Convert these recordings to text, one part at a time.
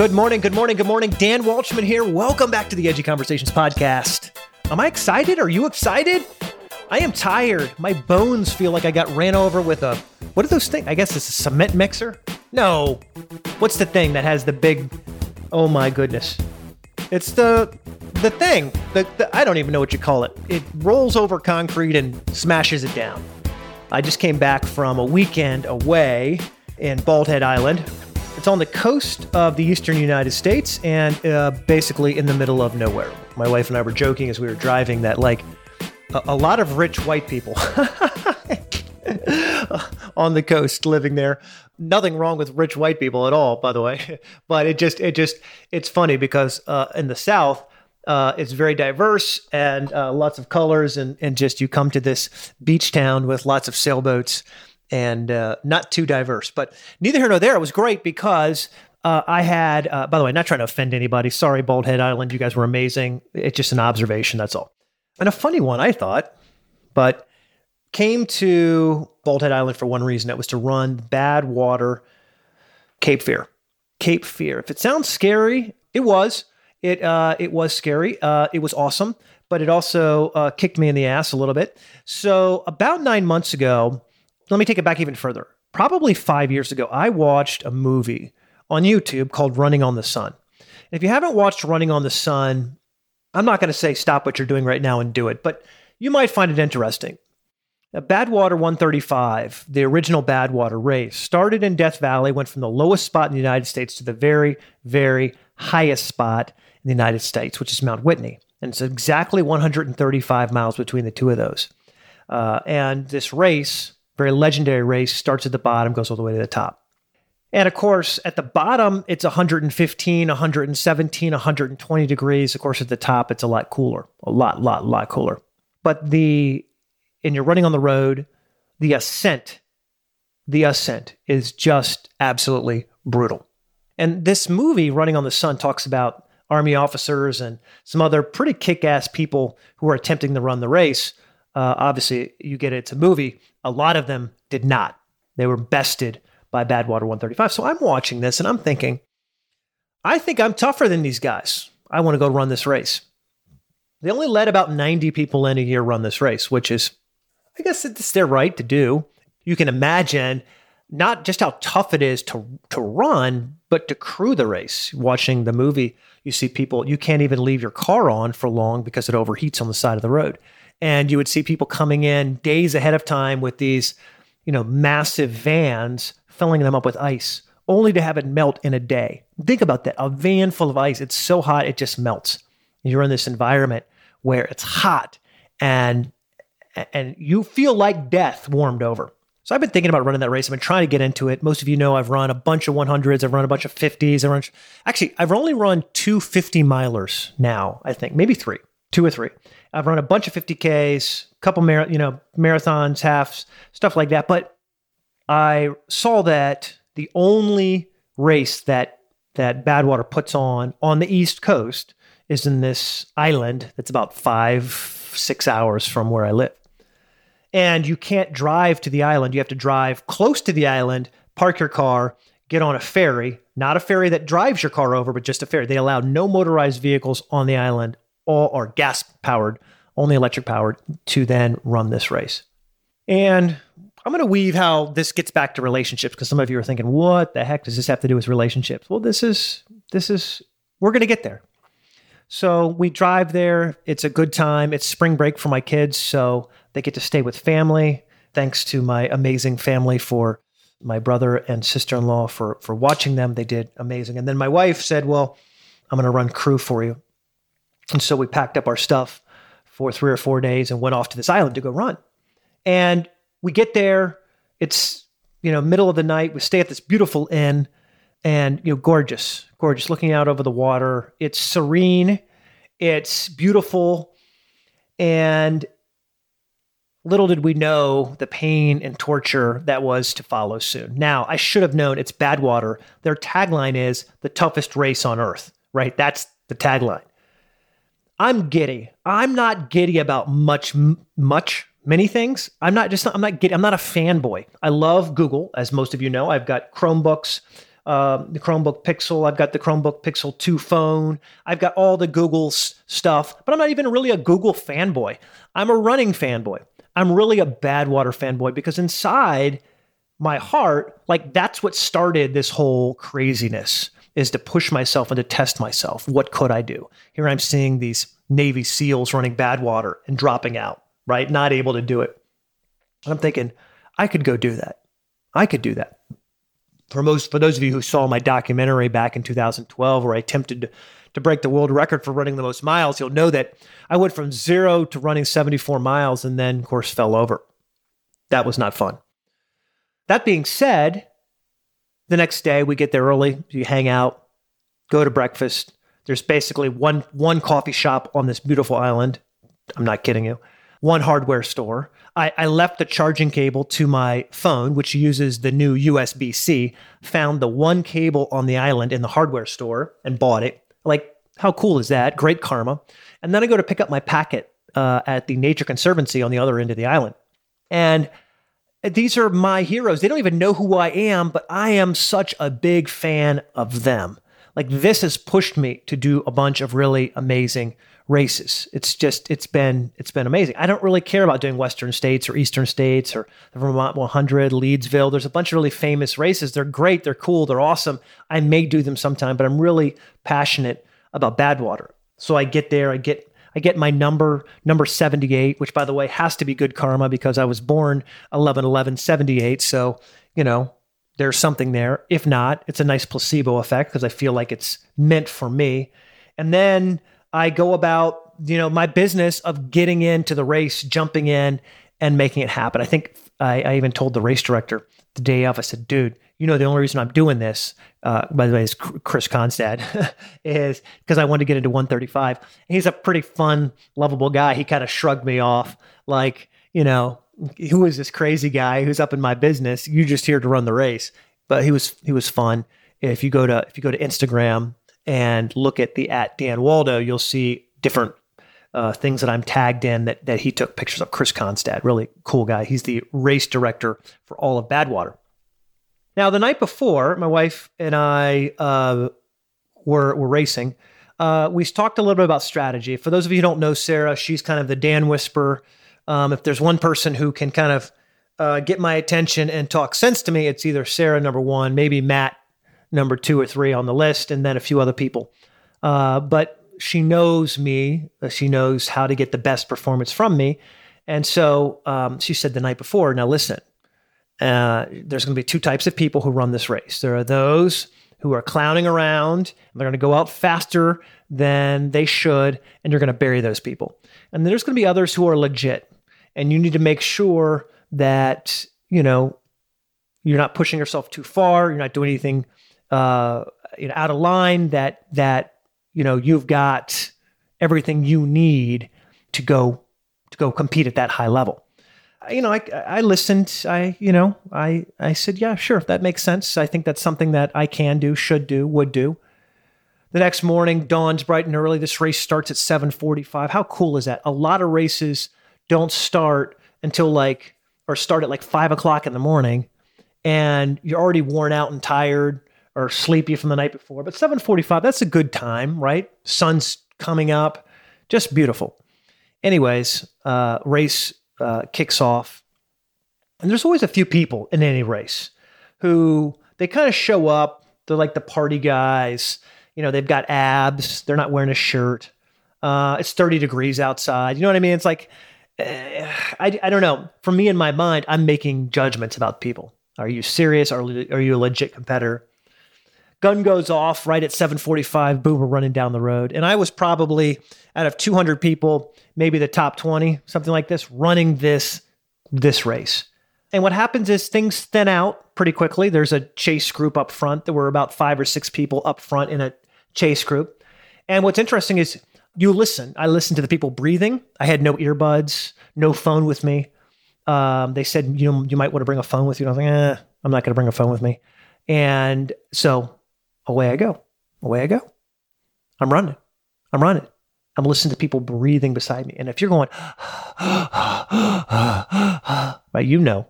Good morning, good morning, good morning. Dan Waldschmidt here. Welcome back to the Edgy Conversations podcast. Am I excited? Are you excited? I am tired. My bones feel like I got ran over with a what are those things? I guess it's a cement mixer. No, what's the thing that has the big? Oh my goodness, it's the the thing. The, the I don't even know what you call it. It rolls over concrete and smashes it down. I just came back from a weekend away in Bald Head Island, it's on the coast of the eastern United States and uh, basically in the middle of nowhere. My wife and I were joking as we were driving that, like, a, a lot of rich white people on the coast living there. Nothing wrong with rich white people at all, by the way. But it just, it just, it's funny because uh, in the South, uh, it's very diverse and uh, lots of colors, and, and just you come to this beach town with lots of sailboats and uh, not too diverse. But neither here nor there. It was great because uh, I had, uh, by the way, not trying to offend anybody. Sorry, Bald Head Island. You guys were amazing. It's just an observation. That's all. And a funny one, I thought, but came to Bald Head Island for one reason. It was to run Badwater Cape Fear. Cape Fear. If it sounds scary, it was. It uh, it was scary. Uh, it was awesome, but it also uh, kicked me in the ass a little bit. So about nine months ago, let me take it back even further. Probably five years ago, I watched a movie on YouTube called Running on the Sun. If you haven't watched Running on the Sun, I'm not going to say stop what you're doing right now and do it, but you might find it interesting. Badwater 135, the original Badwater race, started in Death Valley, went from the lowest spot in the United States to the very, very highest spot in the United States, which is Mount Whitney. And it's exactly 135 miles between the two of those. Uh, and this race very legendary race, starts at the bottom, goes all the way to the top. And of course, at the bottom, it's 115, 117, 120 degrees. Of course, at the top, it's a lot cooler, a lot, lot, lot cooler. But the, and you're running on the road, the ascent, the ascent is just absolutely brutal. And this movie, Running on the Sun, talks about Army officers and some other pretty kick ass people who are attempting to run the race. Uh, obviously, you get it, it's a movie. A lot of them did not. They were bested by Badwater 135. So I'm watching this and I'm thinking, I think I'm tougher than these guys. I want to go run this race. They only let about 90 people in a year run this race, which is, I guess it's their right to do. You can imagine not just how tough it is to to run, but to crew the race. Watching the movie, you see people you can't even leave your car on for long because it overheats on the side of the road and you would see people coming in days ahead of time with these, you know, massive vans filling them up with ice, only to have it melt in a day. Think about that. A van full of ice, it's so hot it just melts. You're in this environment where it's hot and and you feel like death warmed over. So I've been thinking about running that race. I've been trying to get into it. Most of you know I've run a bunch of 100s. I've run a bunch of 50s. I run actually I've only run two 50 milers now. I think maybe three, two or three. I've run a bunch of 50Ks, a couple mar- you know, marathons, halves, stuff like that. But I saw that the only race that that Badwater puts on on the East Coast is in this island that's about five, six hours from where I live. And you can't drive to the island. You have to drive close to the island, park your car, get on a ferry, not a ferry that drives your car over, but just a ferry. They allow no motorized vehicles on the island all are gas powered, only electric powered, to then run this race. And I'm going to weave how this gets back to relationships because some of you are thinking, what the heck does this have to do with relationships? Well, this is, this is, we're going to get there. So we drive there. It's a good time. It's spring break for my kids. So they get to stay with family. Thanks to my amazing family for my brother and sister in law for, for watching them. They did amazing. And then my wife said, Well, I'm going to run crew for you. And so we packed up our stuff for three or four days and went off to this island to go run. And we get there, it's, you know, middle of the night. We stay at this beautiful inn and, you know, gorgeous, gorgeous, looking out over the water. It's serene, it's beautiful. And little did we know the pain and torture that was to follow soon. Now, I should have known it's Badwater. Their tagline is the toughest race on earth, right? That's the tagline. I'm giddy. I'm not giddy about much, much, many things. I'm not just, I'm not giddy. I'm not a fanboy. I love Google, as most of you know. I've got Chromebooks, uh, the Chromebook Pixel. I've got the Chromebook Pixel 2 phone. I've got all the Google stuff, but I'm not even really a Google fanboy. I'm a running fanboy. I'm really a Badwater fanboy because inside my heart, like that's what started this whole craziness is to push myself and to test myself. What could I do? Here I'm seeing these Navy SEALs running Badwater and dropping out, right? Not able to do it. And I'm thinking, I could go do that. I could do that. For most, for those of you who saw my documentary back in 2012, where I attempted to, break the world record for running the most miles, you'll know that I went from zero to running 74 miles and then, of course, fell over. That was not fun. That being said, the next day we get there early, you hang out, go to breakfast. There's basically one one coffee shop on this beautiful island. I'm not kidding you. One hardware store. I, I left the charging cable to my phone, which uses the new USB C. Found the one cable on the island in the hardware store and bought it. Like, how cool is that? Great karma. And then I go to pick up my packet uh, at the Nature Conservancy on the other end of the island. And these are my heroes. They don't even know who I am, but I am such a big fan of them. Like this has pushed me to do a bunch of really amazing races. It's just it's been it's been amazing. I don't really care about doing Western States or Eastern States or the Vermont 100, Leadville. There's a bunch of really famous races. They're great. They're cool. They're awesome. I may do them sometime, but I'm really passionate about Badwater. So I get there. I get I get my number, number 78, which by the way has to be good karma because I was born 11 11 78. So, you know, there's something there. If not, it's a nice placebo effect because I feel like it's meant for me. And then I go about, you know, my business of getting into the race, jumping in and making it happen. I think I, I even told the race director the day of, I said, dude, you know, the only reason I'm doing this, uh, by the way, is Chris Kostman, is because I wanted to get into 135. And he's a pretty fun, lovable guy. He kind of shrugged me off, like, you know, who is this crazy guy who's up in my business? You just here to run the race. But he was he was fun. If you go to if you go to Instagram and look at the at Dan Waldo, you'll see different uh, things that I'm tagged in that that he took pictures of. Chris Kostman, really cool guy. He's the race director for all of Badwater. Now, the night before, my wife and I uh, were were racing. Uh, we talked a little bit about strategy. For those of you who don't know Sarah, she's kind of the Dan whisperer. Um, if there's one person who can kind of uh, get my attention and talk sense to me, it's either Sarah number one, maybe Matt number two or three on the list, and then a few other people. Uh, but she knows me. Uh, she knows how to get the best performance from me. And so um, she said the night before, now listen, uh, there's going to be two types of people who run this race. There are those who are clowning around, they're going to go out faster than they should, and you're going to bury those people. And then there's going to be others who are legit, and you need to make sure that you know you're not pushing yourself too far, you're not doing anything uh, you know out of line. That that you know you've got everything you need to go to go compete at that high level you know, I, I listened. I, you know, I, I said, yeah, sure, that makes sense. I think that's something that I can do, should do, would do. The next morning, dawn's bright and early. This race starts at 7:45. How cool is that? A lot of races don't start until like, or start at like five o'clock in the morning, and you're already worn out and tired or sleepy from the night before. But 7:45, that's a good time, right? Sun's coming up, just beautiful. Anyways, uh, race uh, kicks off. And there's always a few people in any race who they kind of show up. They're like the party guys. You know, they've got abs. They're not wearing a shirt. Uh, it's 30 degrees outside. You know what I mean? It's like, uh, I, I don't know. For me, in my mind, I'm making judgments about people. Are you serious? Are, are you a legit competitor? Gun goes off right at 7:45. Boom, we're running down the road, and I was probably out of 200 people, maybe the top 20, something like this, running this this race. And what happens is things thin out pretty quickly. There's a chase group up front. There were about five or six people up front in a chase group. And what's interesting is you listen. I listened to the people breathing. I had no earbuds, no phone with me. Um, they said, you know, you might want to bring a phone with you. And I was like, eh, I'm not going to bring a phone with me. And so away I go. Away I go. I'm running. I'm running. I'm listening to people breathing beside me. And if you're going, right, you know,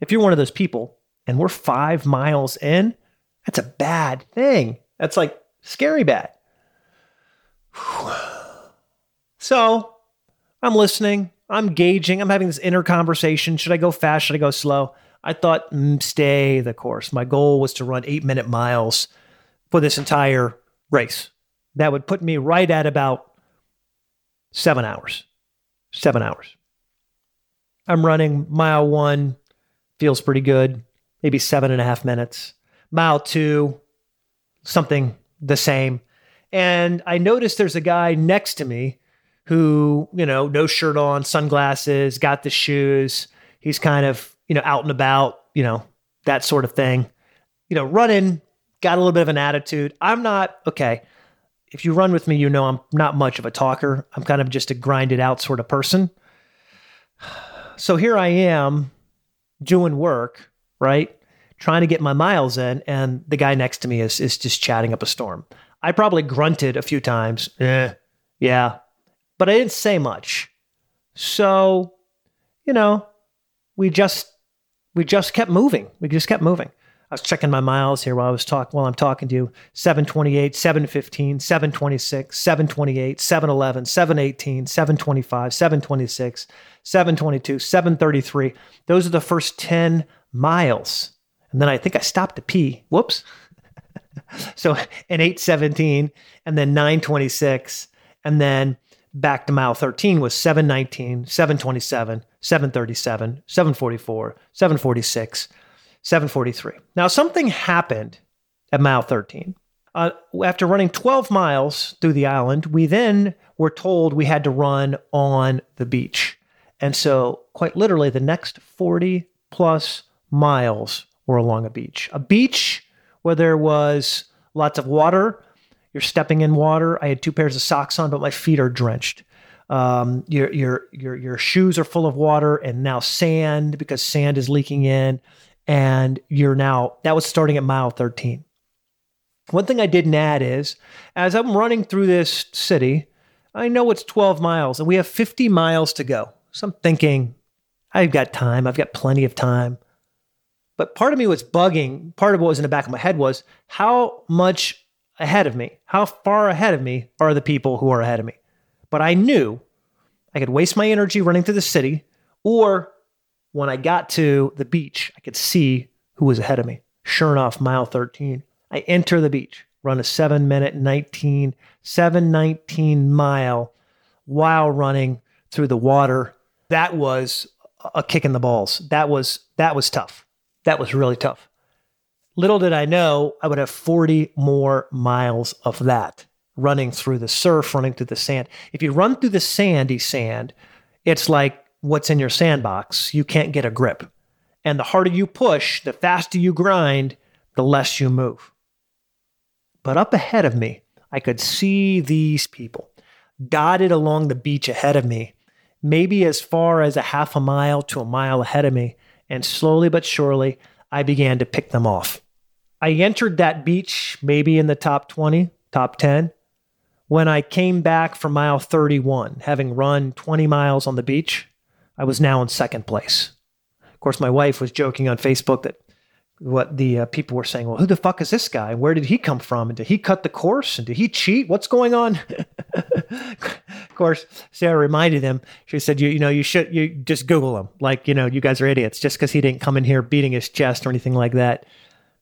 if you're one of those people and we're five miles in, that's a bad thing. That's like scary bad. So I'm listening, I'm gauging, I'm having this inner conversation. Should I go fast? Should I go slow? I thought, mm, stay the course. My goal was to run eight minute miles for this entire race. That would put me right at about seven hours. Seven hours. I'm running mile one, feels pretty good, maybe seven and a half minutes. Mile two, something the same. And I noticed there's a guy next to me who, you know, no shirt on, sunglasses, got the shoes. He's kind of, you know, out and about, you know, that sort of thing. You know, running, got a little bit of an attitude. I'm not, okay. If you run with me, you know I'm not much of a talker. I'm kind of just a grinded out sort of person. So here I am doing work, right? Trying to get my miles in, and the guy next to me is is just chatting up a storm. I probably grunted a few times. Eh, yeah. But I didn't say much. So, you know, we just we just kept moving. We just kept moving. I was checking my miles here while I was talking while I'm talking to you. 728, 715, 726, 728, 711, 718, 725, 726, 722, 733. Those are the first 10 miles. And then I think I stopped to pee. Whoops. so an 817 and then 926 and then back to mile 13 was 719 727 737 744 746 743 now something happened at mile 13 uh, after running 12 miles through the island we then were told we had to run on the beach and so quite literally the next 40 plus miles were along a beach a beach where there was lots of water. You're stepping in water. I had two pairs of socks on, but my feet are drenched. Um, your your your your shoes are full of water and now sand because sand is leaking in, and you're now that was starting at mile 13. One thing I didn't add is as I'm running through this city, I know it's 12 miles and we have 50 miles to go. So I'm thinking, I've got time. I've got plenty of time. But part of me was bugging. Part of what was in the back of my head was how much ahead of me, how far ahead of me are the people who are ahead of me? But I knew I could waste my energy running through the city, or when I got to the beach, I could see who was ahead of me. Sure enough, mile 13, I enter the beach, run a seven minute 19, 719 mile while running through the water. That was a kick in the balls. That was that was tough. That was really tough. Little did I know I would have 40 more miles of that running through the surf, running through the sand. If you run through the sandy sand, it's like what's in your sandbox. You can't get a grip. And the harder you push, the faster you grind, the less you move. But up ahead of me, I could see these people dotted along the beach ahead of me, maybe as far as a half a mile to a mile ahead of me and slowly but surely, I began to pick them off. I entered that beach maybe in the top 20, top 10. When I came back from mile 31, having run 20 miles on the beach, I was now in second place. Of course, my wife was joking on Facebook that what the uh, people were saying, well, who the fuck is this guy? Where did he come from? And did he cut the course? And did he cheat? What's going on? of course, Sarah reminded him. She said, you, you know, you should, you just Google him. Like, you know, you guys are idiots just because he didn't come in here beating his chest or anything like that.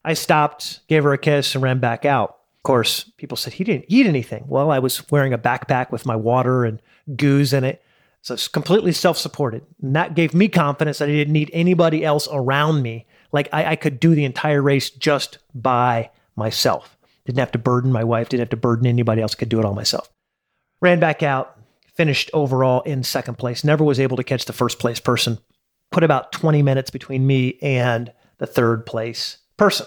I stopped, gave her a kiss and ran back out. Of course, people said he didn't eat anything. Well, I was wearing a backpack with my water and goos in it. So it's completely self supported. And that gave me confidence that I didn't need anybody else around me like I, I could do the entire race just by myself. Didn't have to burden my wife, didn't have to burden anybody else, could do it all myself. Ran back out, finished overall in second place. Never was able to catch the first place person. Put about 20 minutes between me and the third place person.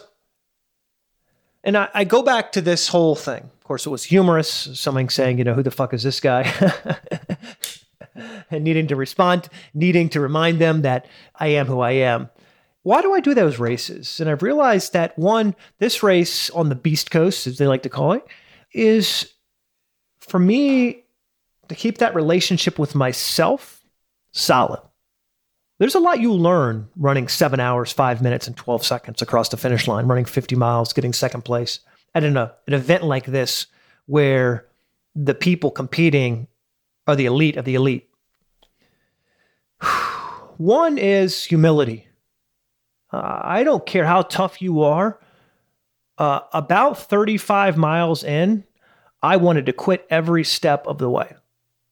And I, I, go back to this whole thing. Of course, it was humorous. Someone saying, you know, who the fuck is this guy? and needing to respond, needing to remind them that I am who I am why do I do those races? And I've realized that one, this race on the Beast Coast, as they like to call it, is for me to keep that relationship with myself solid. There's a lot you learn running seven hours, five minutes, and 12 seconds across the finish line, running 50 miles, getting second place. at in a, uh, an event like this, where the people competing are the elite of the elite, one is humility. Uh, I don't care how tough you are. Uh, about 35 miles in, I wanted to quit every step of the way.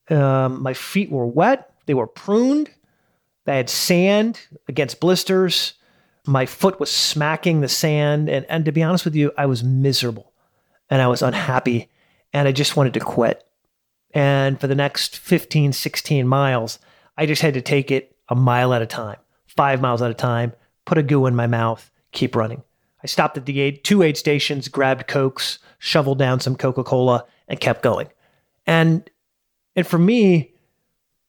Um, my feet were wet, they were pruned, they had sand against blisters. My foot was smacking the sand. And, and to be honest with you, I was miserable and I was unhappy and I just wanted to quit. And for the next 15, 16 miles, I just had to take it a mile at a time, five miles at a time, put a goo in my mouth, keep running. I stopped at the aid, two aid stations, grabbed Cokes, shoveled down some Coca Cola, and kept going. And, and for me,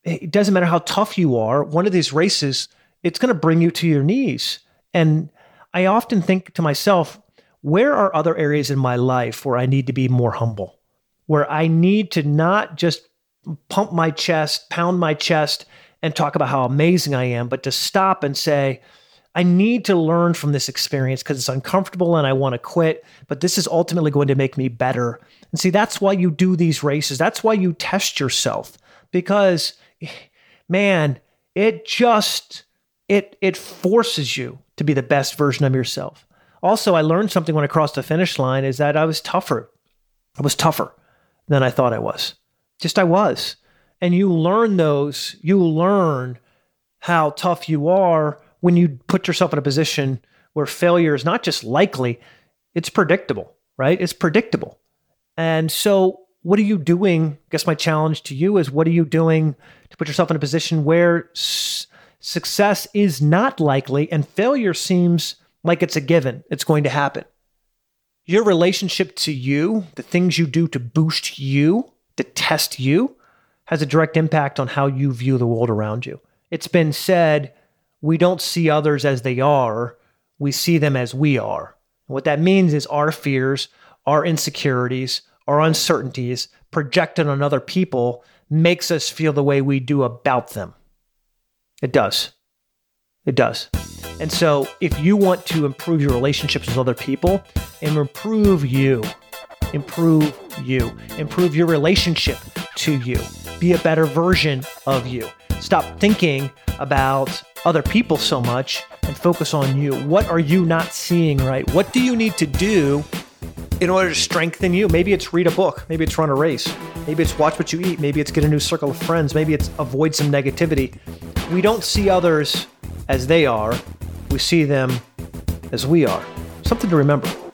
it doesn't matter how tough you are, one of these races, it's going to bring you to your knees. And I often think to myself, where are other areas in my life where I need to be more humble? Where I need to not just pump my chest, pound my chest, and talk about how amazing I am, but to stop and say, I need to learn from this experience because it's uncomfortable and I want to quit, but this is ultimately going to make me better. And see, that's why you do these races. That's why you test yourself because man, it just it it forces you to be the best version of yourself. Also, I learned something when I crossed the finish line is that I was tougher. I was tougher than I thought I was. Just I was. And you learn those, you learn how tough you are when you put yourself in a position where failure is not just likely, it's predictable, right? It's predictable. And so what are you doing? I guess my challenge to you is what are you doing to put yourself in a position where s- success is not likely and failure seems like it's a given, it's going to happen? Your relationship to you, the things you do to boost you, to test you, has a direct impact on how you view the world around you. It's been said we don't see others as they are, we see them as we are. What that means is our fears, our insecurities, our uncertainties projected on other people makes us feel the way we do about them. It does. It does. And so, if you want to improve your relationships with other people and improve you, improve you, improve your relationship to you, be a better version of you. Stop thinking about other people so much and focus on you. What are you not seeing right? What do you need to do in order to strengthen you. Maybe it's read a book. Maybe it's run a race. Maybe it's watch what you eat. Maybe it's get a new circle of friends. Maybe it's avoid some negativity. We don't see others as they are, we see them as we are. Something to remember.